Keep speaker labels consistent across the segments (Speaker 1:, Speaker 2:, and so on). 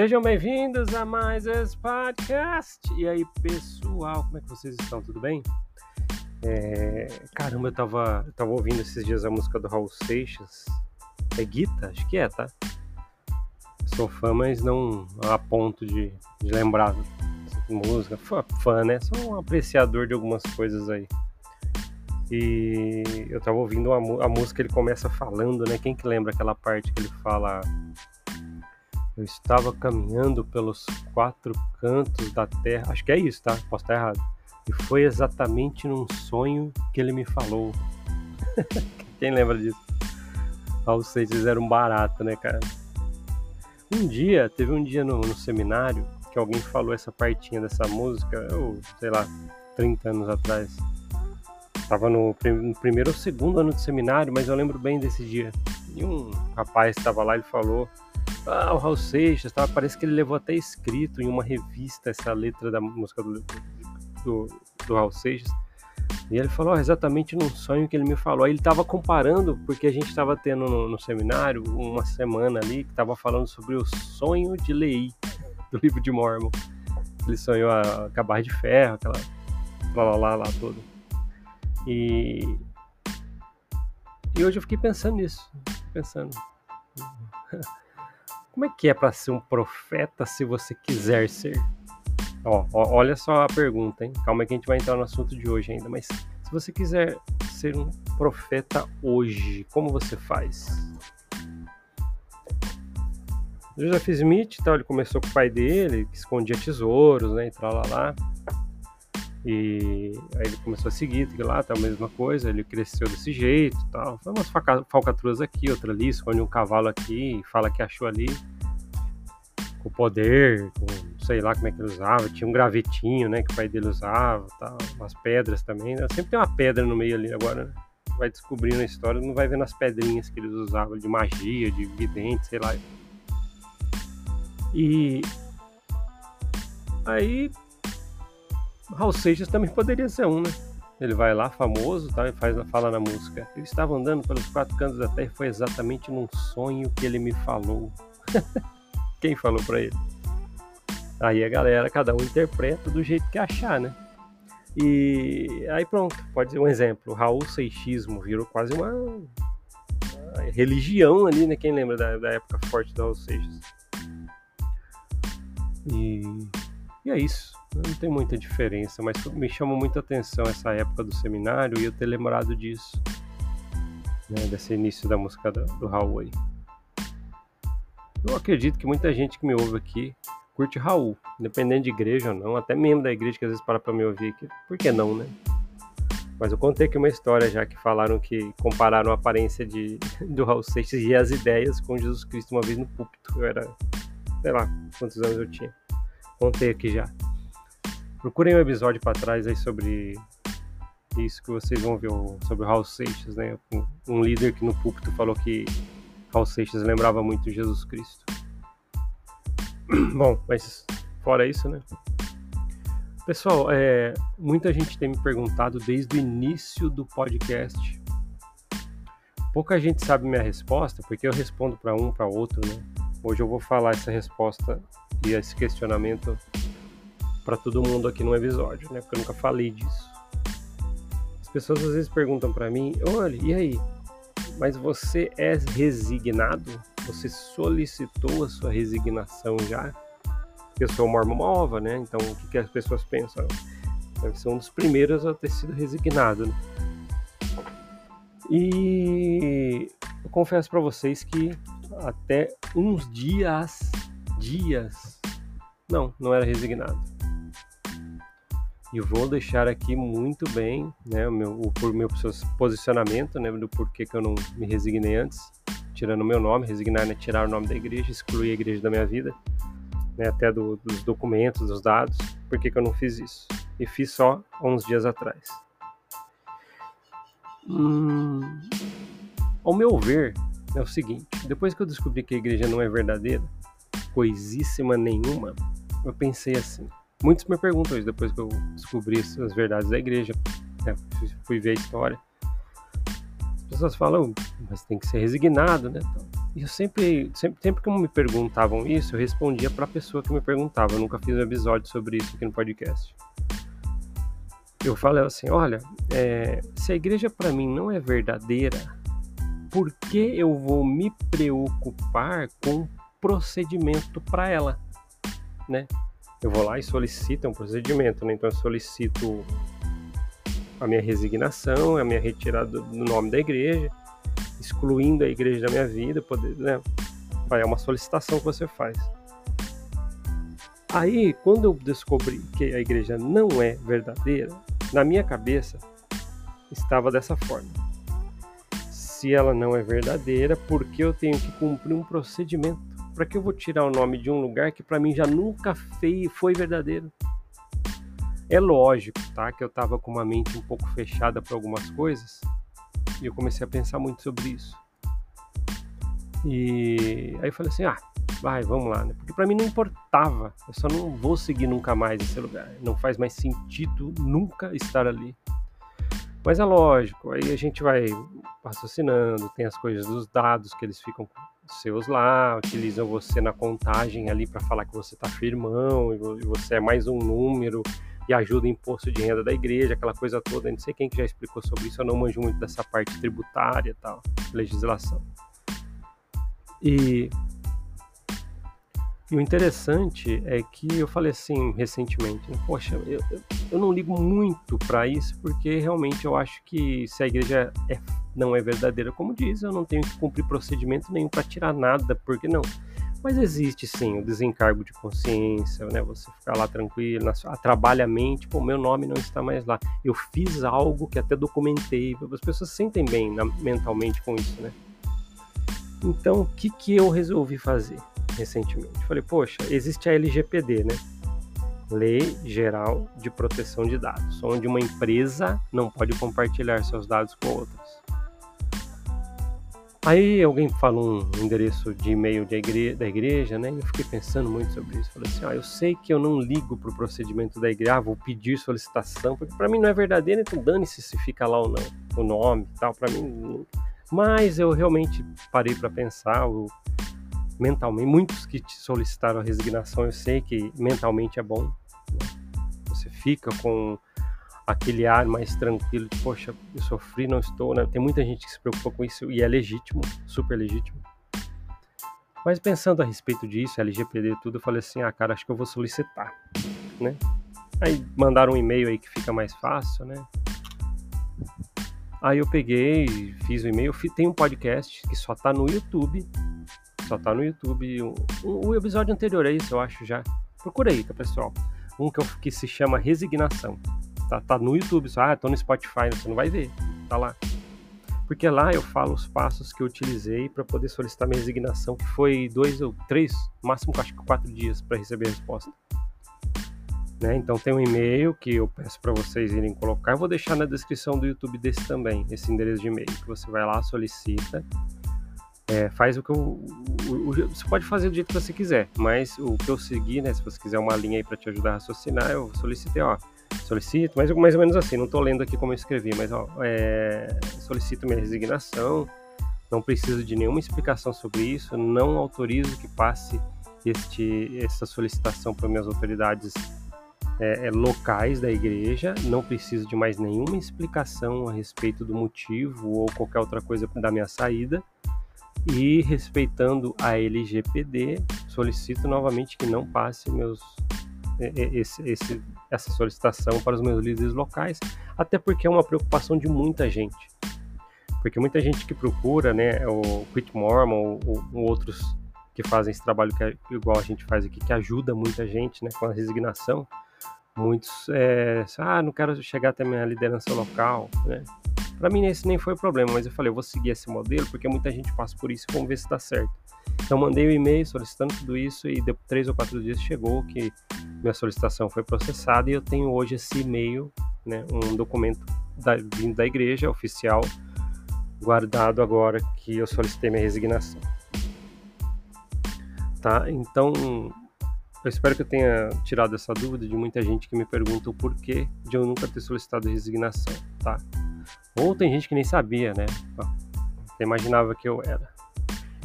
Speaker 1: Sejam bem-vindos a mais esse podcast. E aí, pessoal, como é que vocês estão? Tudo bem? É... Caramba, eu tava, eu tava ouvindo esses dias a música do Raul Seixas. É Guita? Acho que é, tá? Sou fã, mas não a ponto de, de lembrar música. Fã, fã, né? Sou um apreciador de algumas coisas aí. E eu tava ouvindo a, a música, ele começa falando, né? Quem que lembra aquela parte que ele fala eu estava caminhando pelos quatro cantos da terra. Acho que é isso, tá? Posso estar errado. E foi exatamente num sonho que ele me falou. Quem lembra disso? Raul Seixas era um barato, né, cara? Um dia, teve um dia no, no seminário que alguém falou essa partinha dessa música, eu, sei lá, 30 anos atrás. Tava no, no, primeiro ou segundo ano de seminário, mas eu lembro bem desse dia. E um rapaz estava lá e falou: Ah, o Raul Seixas, tá? parece que ele levou até escrito em uma revista essa letra da música do, do, do Raul Seixas. E ele falou oh, exatamente num sonho que ele me falou. Aí ele estava comparando, porque a gente estava tendo no, no, seminário uma semana ali que estava falando sobre o sonho de Lei, do livro de Mormon. Ele sonhou a acabar de ferro, aquela lá lá lá, lá todo. E, e hoje eu fiquei pensando nisso, pensando. Como é que é para ser um profeta se você quiser ser? Ó, ó, olha só a pergunta, hein? Calma que a gente vai entrar no assunto de hoje ainda, mas se você quiser ser um profeta hoje, como você faz? Joseph Smith, tal, ele começou com o pai dele, que escondia tesouros, né, e tal. E aí ele começou a seguir, lá, tá a mesma coisa, ele cresceu desse jeito tal. Foi umas falcatruas aqui, outra ali, esconde um cavalo aqui, fala que achou ali. Com poder, com sei lá como é que ele usava, tinha um gravetinho, né, que o pai dele usava, tal, umas pedras também. Né? Sempre tem uma pedra no meio ali agora, né? Vai descobrindo a história, não vai vendo as pedrinhas que eles usavam de magia, de vidente, sei lá. E aí Raul Seixas também poderia ser um, né? Ele vai lá, famoso, tá, e faz, fala na música. Ele estava andando pelos quatro cantos da terra e foi exatamente num sonho que ele me falou. Quem falou para ele? Aí a galera, cada um interpreta do jeito que achar, né? E aí pronto, pode ser um exemplo. O Raul Seixismo virou quase uma, uma, religião ali, né? Quem lembra da, da época forte do Raul Seixas? E, é isso. Não tem muita diferença, mas me chama muita atenção essa época do seminário e eu ter lembrado disso, né, desse início da música do, do aí. Eu acredito que muita gente que me ouve aqui curte Raul, independente de igreja ou não, até membro da igreja que às vezes para pra me ouvir aqui, por que não, né? Mas eu contei aqui uma história já que falaram que compararam a aparência de, do Raul Seixas e as ideias com Jesus Cristo uma vez no púlpito. Eu era, sei lá, quantos anos eu tinha. Contei aqui já. Procurem um episódio para trás aí sobre isso que vocês vão ver sobre o Raul Seixas, né? Um líder que no púlpito falou que Raul Seixas lembrava muito Jesus Cristo. Bom, mas fora isso, né? Pessoal, é, muita gente tem me perguntado desde o início do podcast. Pouca gente sabe minha resposta, porque eu respondo para um, para outro, né? Hoje eu vou falar essa resposta e esse questionamento para todo mundo aqui no episódio, né? Porque eu nunca falei disso. As pessoas às vezes perguntam para mim: olha, e aí? Mas você é resignado? Você solicitou a sua resignação já? Eu sou mormon nova, né? Então o que, que as pessoas pensam? Deve ser um dos primeiros a ter sido resignado, né? E eu confesso para vocês que até uns dias, dias, não, não era resignado e vou deixar aqui muito bem né, o meu, o, meu posicionamento né, do porquê que eu não me resignei antes, tirando o meu nome, resignar né, tirar o nome da igreja, excluir a igreja da minha vida, né, até do, dos documentos, dos dados, por que, que eu não fiz isso? E fiz só uns dias atrás. Hum, ao meu ver, é o seguinte: depois que eu descobri que a igreja não é verdadeira, coisíssima nenhuma, eu pensei assim: Muitos me perguntam isso depois que eu descobri as verdades da igreja, né? fui ver a história. As pessoas falam, mas tem que ser resignado, né? E eu sempre, sempre, sempre que me perguntavam isso, eu respondia para a pessoa que me perguntava. Eu nunca fiz um episódio sobre isso aqui no podcast. Eu falei assim: olha, é, se a igreja para mim não é verdadeira, por que eu vou me preocupar com procedimento para ela, né? Eu vou lá e solicito um procedimento, né? Então eu solicito a minha resignação, a minha retirada do nome da igreja, excluindo a igreja da minha vida, poder, né? É uma solicitação que você faz. Aí, quando eu descobri que a igreja não é verdadeira, na minha cabeça estava dessa forma. Se ela não é verdadeira, por que eu tenho que cumprir um procedimento? Para que eu vou tirar o nome de um lugar que para mim já nunca foi verdadeiro? É lógico, tá, que eu estava com uma mente um pouco fechada para algumas coisas e eu comecei a pensar muito sobre isso. E aí eu falei assim: "Ah, vai, vamos lá", né? Porque para mim não importava. Eu só não vou seguir nunca mais esse lugar. Não faz mais sentido nunca estar ali. Mas é lógico, aí a gente vai raciocinando, tem as coisas dos dados que eles ficam seus lá, utilizam você na contagem ali para falar que você tá firmão e você é mais um número e ajuda o imposto de renda da igreja, aquela coisa toda. Não sei quem que já explicou sobre isso, eu não manjo muito dessa parte tributária e tal, legislação. E, e o interessante é que eu falei assim recentemente, né, poxa, eu, eu não ligo muito para isso porque realmente eu acho que se a igreja é, não é verdadeira como diz, eu não tenho que cumprir procedimento nenhum para tirar nada, porque não mas existe sim o desencargo de consciência, né? Você ficar lá tranquilo, trabalha a mente, pô, meu nome não está mais lá. Eu fiz algo que até documentei. As pessoas se sentem bem na, mentalmente com isso, né? Então, o que, que eu resolvi fazer recentemente? Falei, poxa, existe a LGPD, né? Lei Geral de Proteção de Dados, onde uma empresa não pode compartilhar seus dados com outras. Aí alguém falou um endereço de e-mail igre da igreja, né? E eu fiquei pensando muito sobre isso. Falei assim, ah, eu sei que eu não ligo pro procedimento da igreja, ah, vou pedir solicitação, porque para mim não é verdadeiro, então dane-se se fica lá ou não, o nome e tal, para mim. Mas eu realmente parei para pensar, o, mentalmente, muitos que te solicitaram a resignação, eu sei que mentalmente é bom. Você fica com aquele ar mais tranquilo de, poxa, eu sofri, não estou, né? Tem muita gente que se preocupa com isso e é legítimo, super legítimo. Mas pensando a respeito disso, LGPD tudo, eu falei assim, ah, cara, acho que eu vou solicitar, né? Aí mandaram um e-mail aí que fica mais fácil, né? Aí eu peguei, fiz o e-mail, tem um podcast que só tá no YouTube, só tá no YouTube, o, o episódio anterior é isso, eu acho já. Procura aí, tá, pessoal? Um que, eu, que se chama Resignação. Tá, tá no YouTube, só, ah, tô no Spotify, você não vai ver, tá lá. Porque lá eu falo os passos que eu utilizei para poder solicitar minha resignação, que foi dois ou três, máximo acho que quatro dias para receber a resposta. Né? Então tem um e-mail que eu peço para vocês irem colocar. Eu vou deixar na descrição do YouTube desse também, esse endereço de e-mail, que você vai lá, solicita, é, faz o que eu. O, o, você pode fazer do jeito que você quiser, mas o que eu segui, né? Se você quiser uma linha aí para te ajudar a raciocinar, eu solicitei, ó solicito, mais, mais ou menos assim, não estou lendo aqui como eu escrevi, mas ó, é, solicito minha resignação, não preciso de nenhuma explicação sobre isso, não autorizo que passe este, essa solicitação para minhas autoridades é, é, locais da igreja, não preciso de mais nenhuma explicação a respeito do motivo ou qualquer outra coisa da minha saída. E respeitando a LGPD, solicito novamente que não passe meus, esse, esse, essa solicitação para os meus líderes locais, até porque é uma preocupação de muita gente. Porque muita gente que procura, né, o Quit Mormon ou, ou outros que fazem esse trabalho que é igual a gente faz aqui, que ajuda muita gente, né, com a resignação, muitos, é, ah, não quero chegar até minha liderança local, né. Para mim esse nem foi o problema, mas eu falei, eu vou seguir esse modelo porque muita gente passa por isso, vamos ver se dá certo. Então mandei o um e-mail solicitando tudo isso e de três ou quatro dias chegou que minha solicitação foi processada e eu tenho hoje esse e-mail, né, um documento da, vindo da igreja oficial, guardado agora que eu solicitei minha resignação. Tá? Então, eu espero que eu tenha tirado essa dúvida de muita gente que me pergunta o porquê de eu nunca ter solicitado resignação, tá? Ou tem gente que nem sabia, né? Eu imaginava que eu era.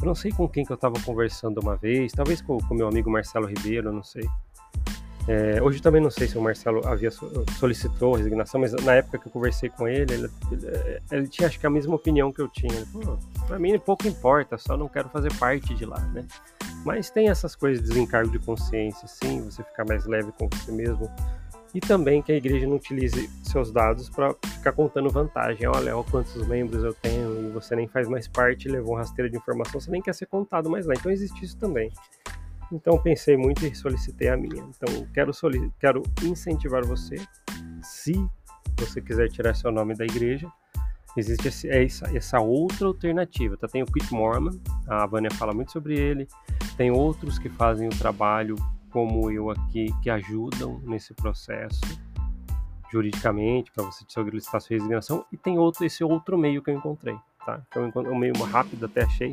Speaker 1: Eu não sei com quem que eu estava conversando uma vez, talvez com o meu amigo Marcelo Ribeiro, não sei. É, hoje também não sei se o Marcelo havia solicitou a resignação, mas na época que eu conversei com ele, ele, ele, ele tinha acho que a mesma opinião que eu tinha. Para mim pouco importa, só não quero fazer parte de lá, né? Mas tem essas coisas de desencargo de consciência, sim, você ficar mais leve com você mesmo. E também que a igreja não utilize seus dados para ficar contando vantagem. Olha, olha quantos membros eu tenho e você nem faz mais parte, levou um rasteiro de informação, você nem quer ser contado mais lá. Então existe isso também. Então pensei muito e solicitei a minha. Então quero, quero incentivar você, se você quiser tirar seu nome da igreja, existe esse, é essa, essa, outra alternativa. Tá? Tem o Quit Mormon, a Vânia fala muito sobre ele. Tem outros que fazem o trabalho como eu aqui, que ajudam nesse processo juridicamente para você solicitar sua resignação. E tem outro, esse outro meio que eu encontrei, tá? Então, um meio rápido até achei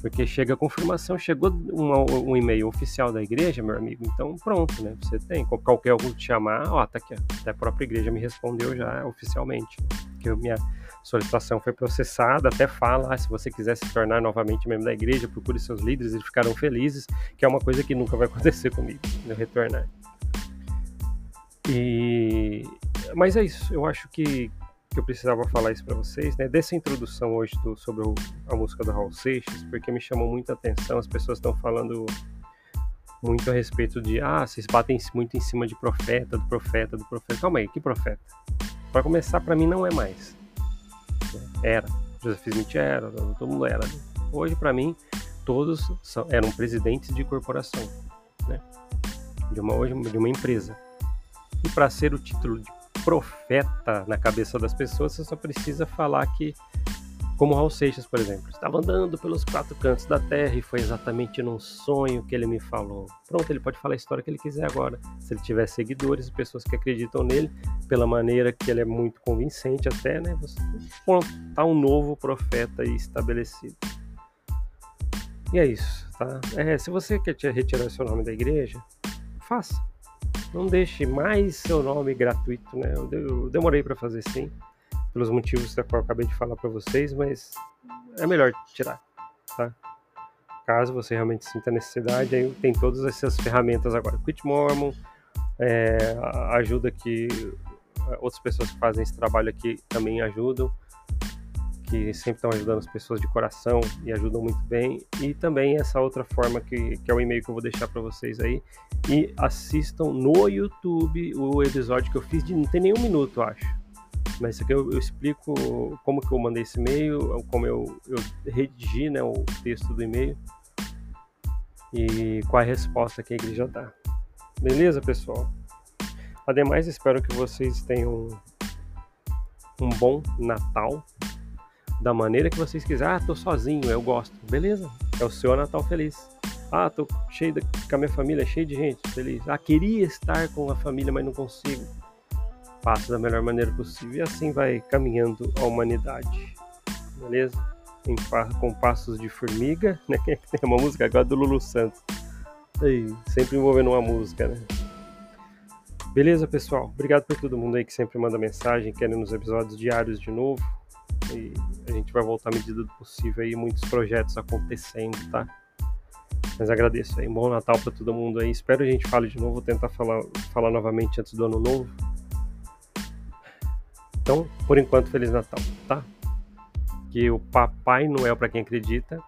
Speaker 1: porque chega a confirmação, chegou um e-mail oficial da igreja, meu amigo, então pronto, né? Você tem, qualquer um te chamar, ó, tá aqui, até a própria igreja me respondeu já oficialmente, que minha solicitação foi processada, até fala, ah, se você quiser se tornar novamente membro da igreja, procure seus líderes, eles ficaram felizes, que é uma coisa que nunca vai acontecer comigo, eu retornar. E... Mas é isso, eu acho que, que eu precisava falar isso para vocês, né? Dessa introdução hoje do, sobre o, a música do Raul Seixas, porque me chamou muita atenção. As pessoas estão falando muito a respeito de, ah, vocês batem muito em cima de profeta, do profeta, do profeta. Calma aí, que profeta? Para começar, para mim não é mais. Era. Joseph Smith era, todo mundo era. Hoje, para mim, todos são, eram presidentes de corporação, né? De uma, hoje, de uma empresa. E para ser o título de profeta na cabeça das pessoas, você só precisa falar que, como Raul Seixas, por exemplo, estava andando pelos quatro cantos da terra e foi exatamente num sonho que ele me falou. Pronto, ele pode falar a história que ele quiser agora. Se ele tiver seguidores, pessoas que acreditam nele, pela maneira que ele é muito convincente até, né? Você, pronto, tá um novo profeta aí estabelecido. E é isso, tá? É, se você quer retirar seu nome da igreja, faça não deixe mais seu nome gratuito, né? Eu, demorei para fazer sim, pelos motivos que eu acabei de falar para vocês, mas é melhor tirar, tá? Caso você realmente sinta necessidade, aí tem todas essas ferramentas agora. Quit Mormon, é, ajuda que outras pessoas que fazem esse trabalho aqui também ajudam que sempre estão ajudando as pessoas de coração e ajudam muito bem. E também essa outra forma que, que é o e-mail que eu vou deixar para vocês aí. E assistam no YouTube o episódio que eu fiz de não tem nenhum minuto, acho. Mas isso aqui eu, eu explico como que eu mandei esse e-mail, como eu, eu redigi né, o texto do e-mail e qual a resposta que a igreja dá. Beleza, pessoal? Ademais, espero que vocês tenham um bom Natal da maneira que vocês quiserem. Ah, tô sozinho, eu gosto. Beleza, é o seu Natal feliz. Ah, tô cheio de, com a minha família, cheio de gente, feliz. Ah, queria estar com a família, mas não consigo. Faça da melhor maneira possível e assim vai caminhando a humanidade. Beleza? Em, com passos de formiga, né? Tem uma música agora do Lulu Santos. Aí, sempre envolvendo uma música, né? Beleza, pessoal? Obrigado por todo mundo aí que sempre manda mensagem, querendo nos episódios diários de novo. E a gente vai voltar à medida do possível aí, muitos projetos acontecendo, tá? Mas agradeço aí. Bom Natal para todo mundo aí. Espero que a gente fale de novo. Vou tentar falar, falar novamente antes do ano novo. Então, por enquanto, Feliz Natal, tá? Que o Papai Noel, para quem acredita,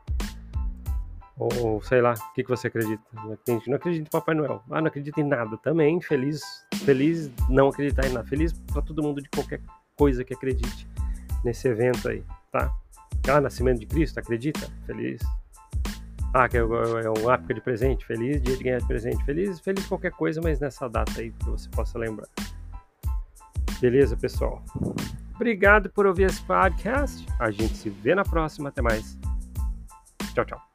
Speaker 1: ou sei lá, o que, que você acredita? Não acredita em Papai Noel. Ah, não acredita em nada também. Feliz, feliz não acreditar em nada. Feliz para todo mundo de qualquer coisa que acredite nesse evento aí, tá? Ah, nascimento de Cristo, acredita? Feliz. Ah, que é, é um época de presente, feliz dia de ganhar de presente, feliz, feliz qualquer coisa, mas nessa data aí que você possa lembrar. Beleza, pessoal? Obrigado por ouvir esse podcast. A gente se vê na próxima. Até mais. Tchau, tchau.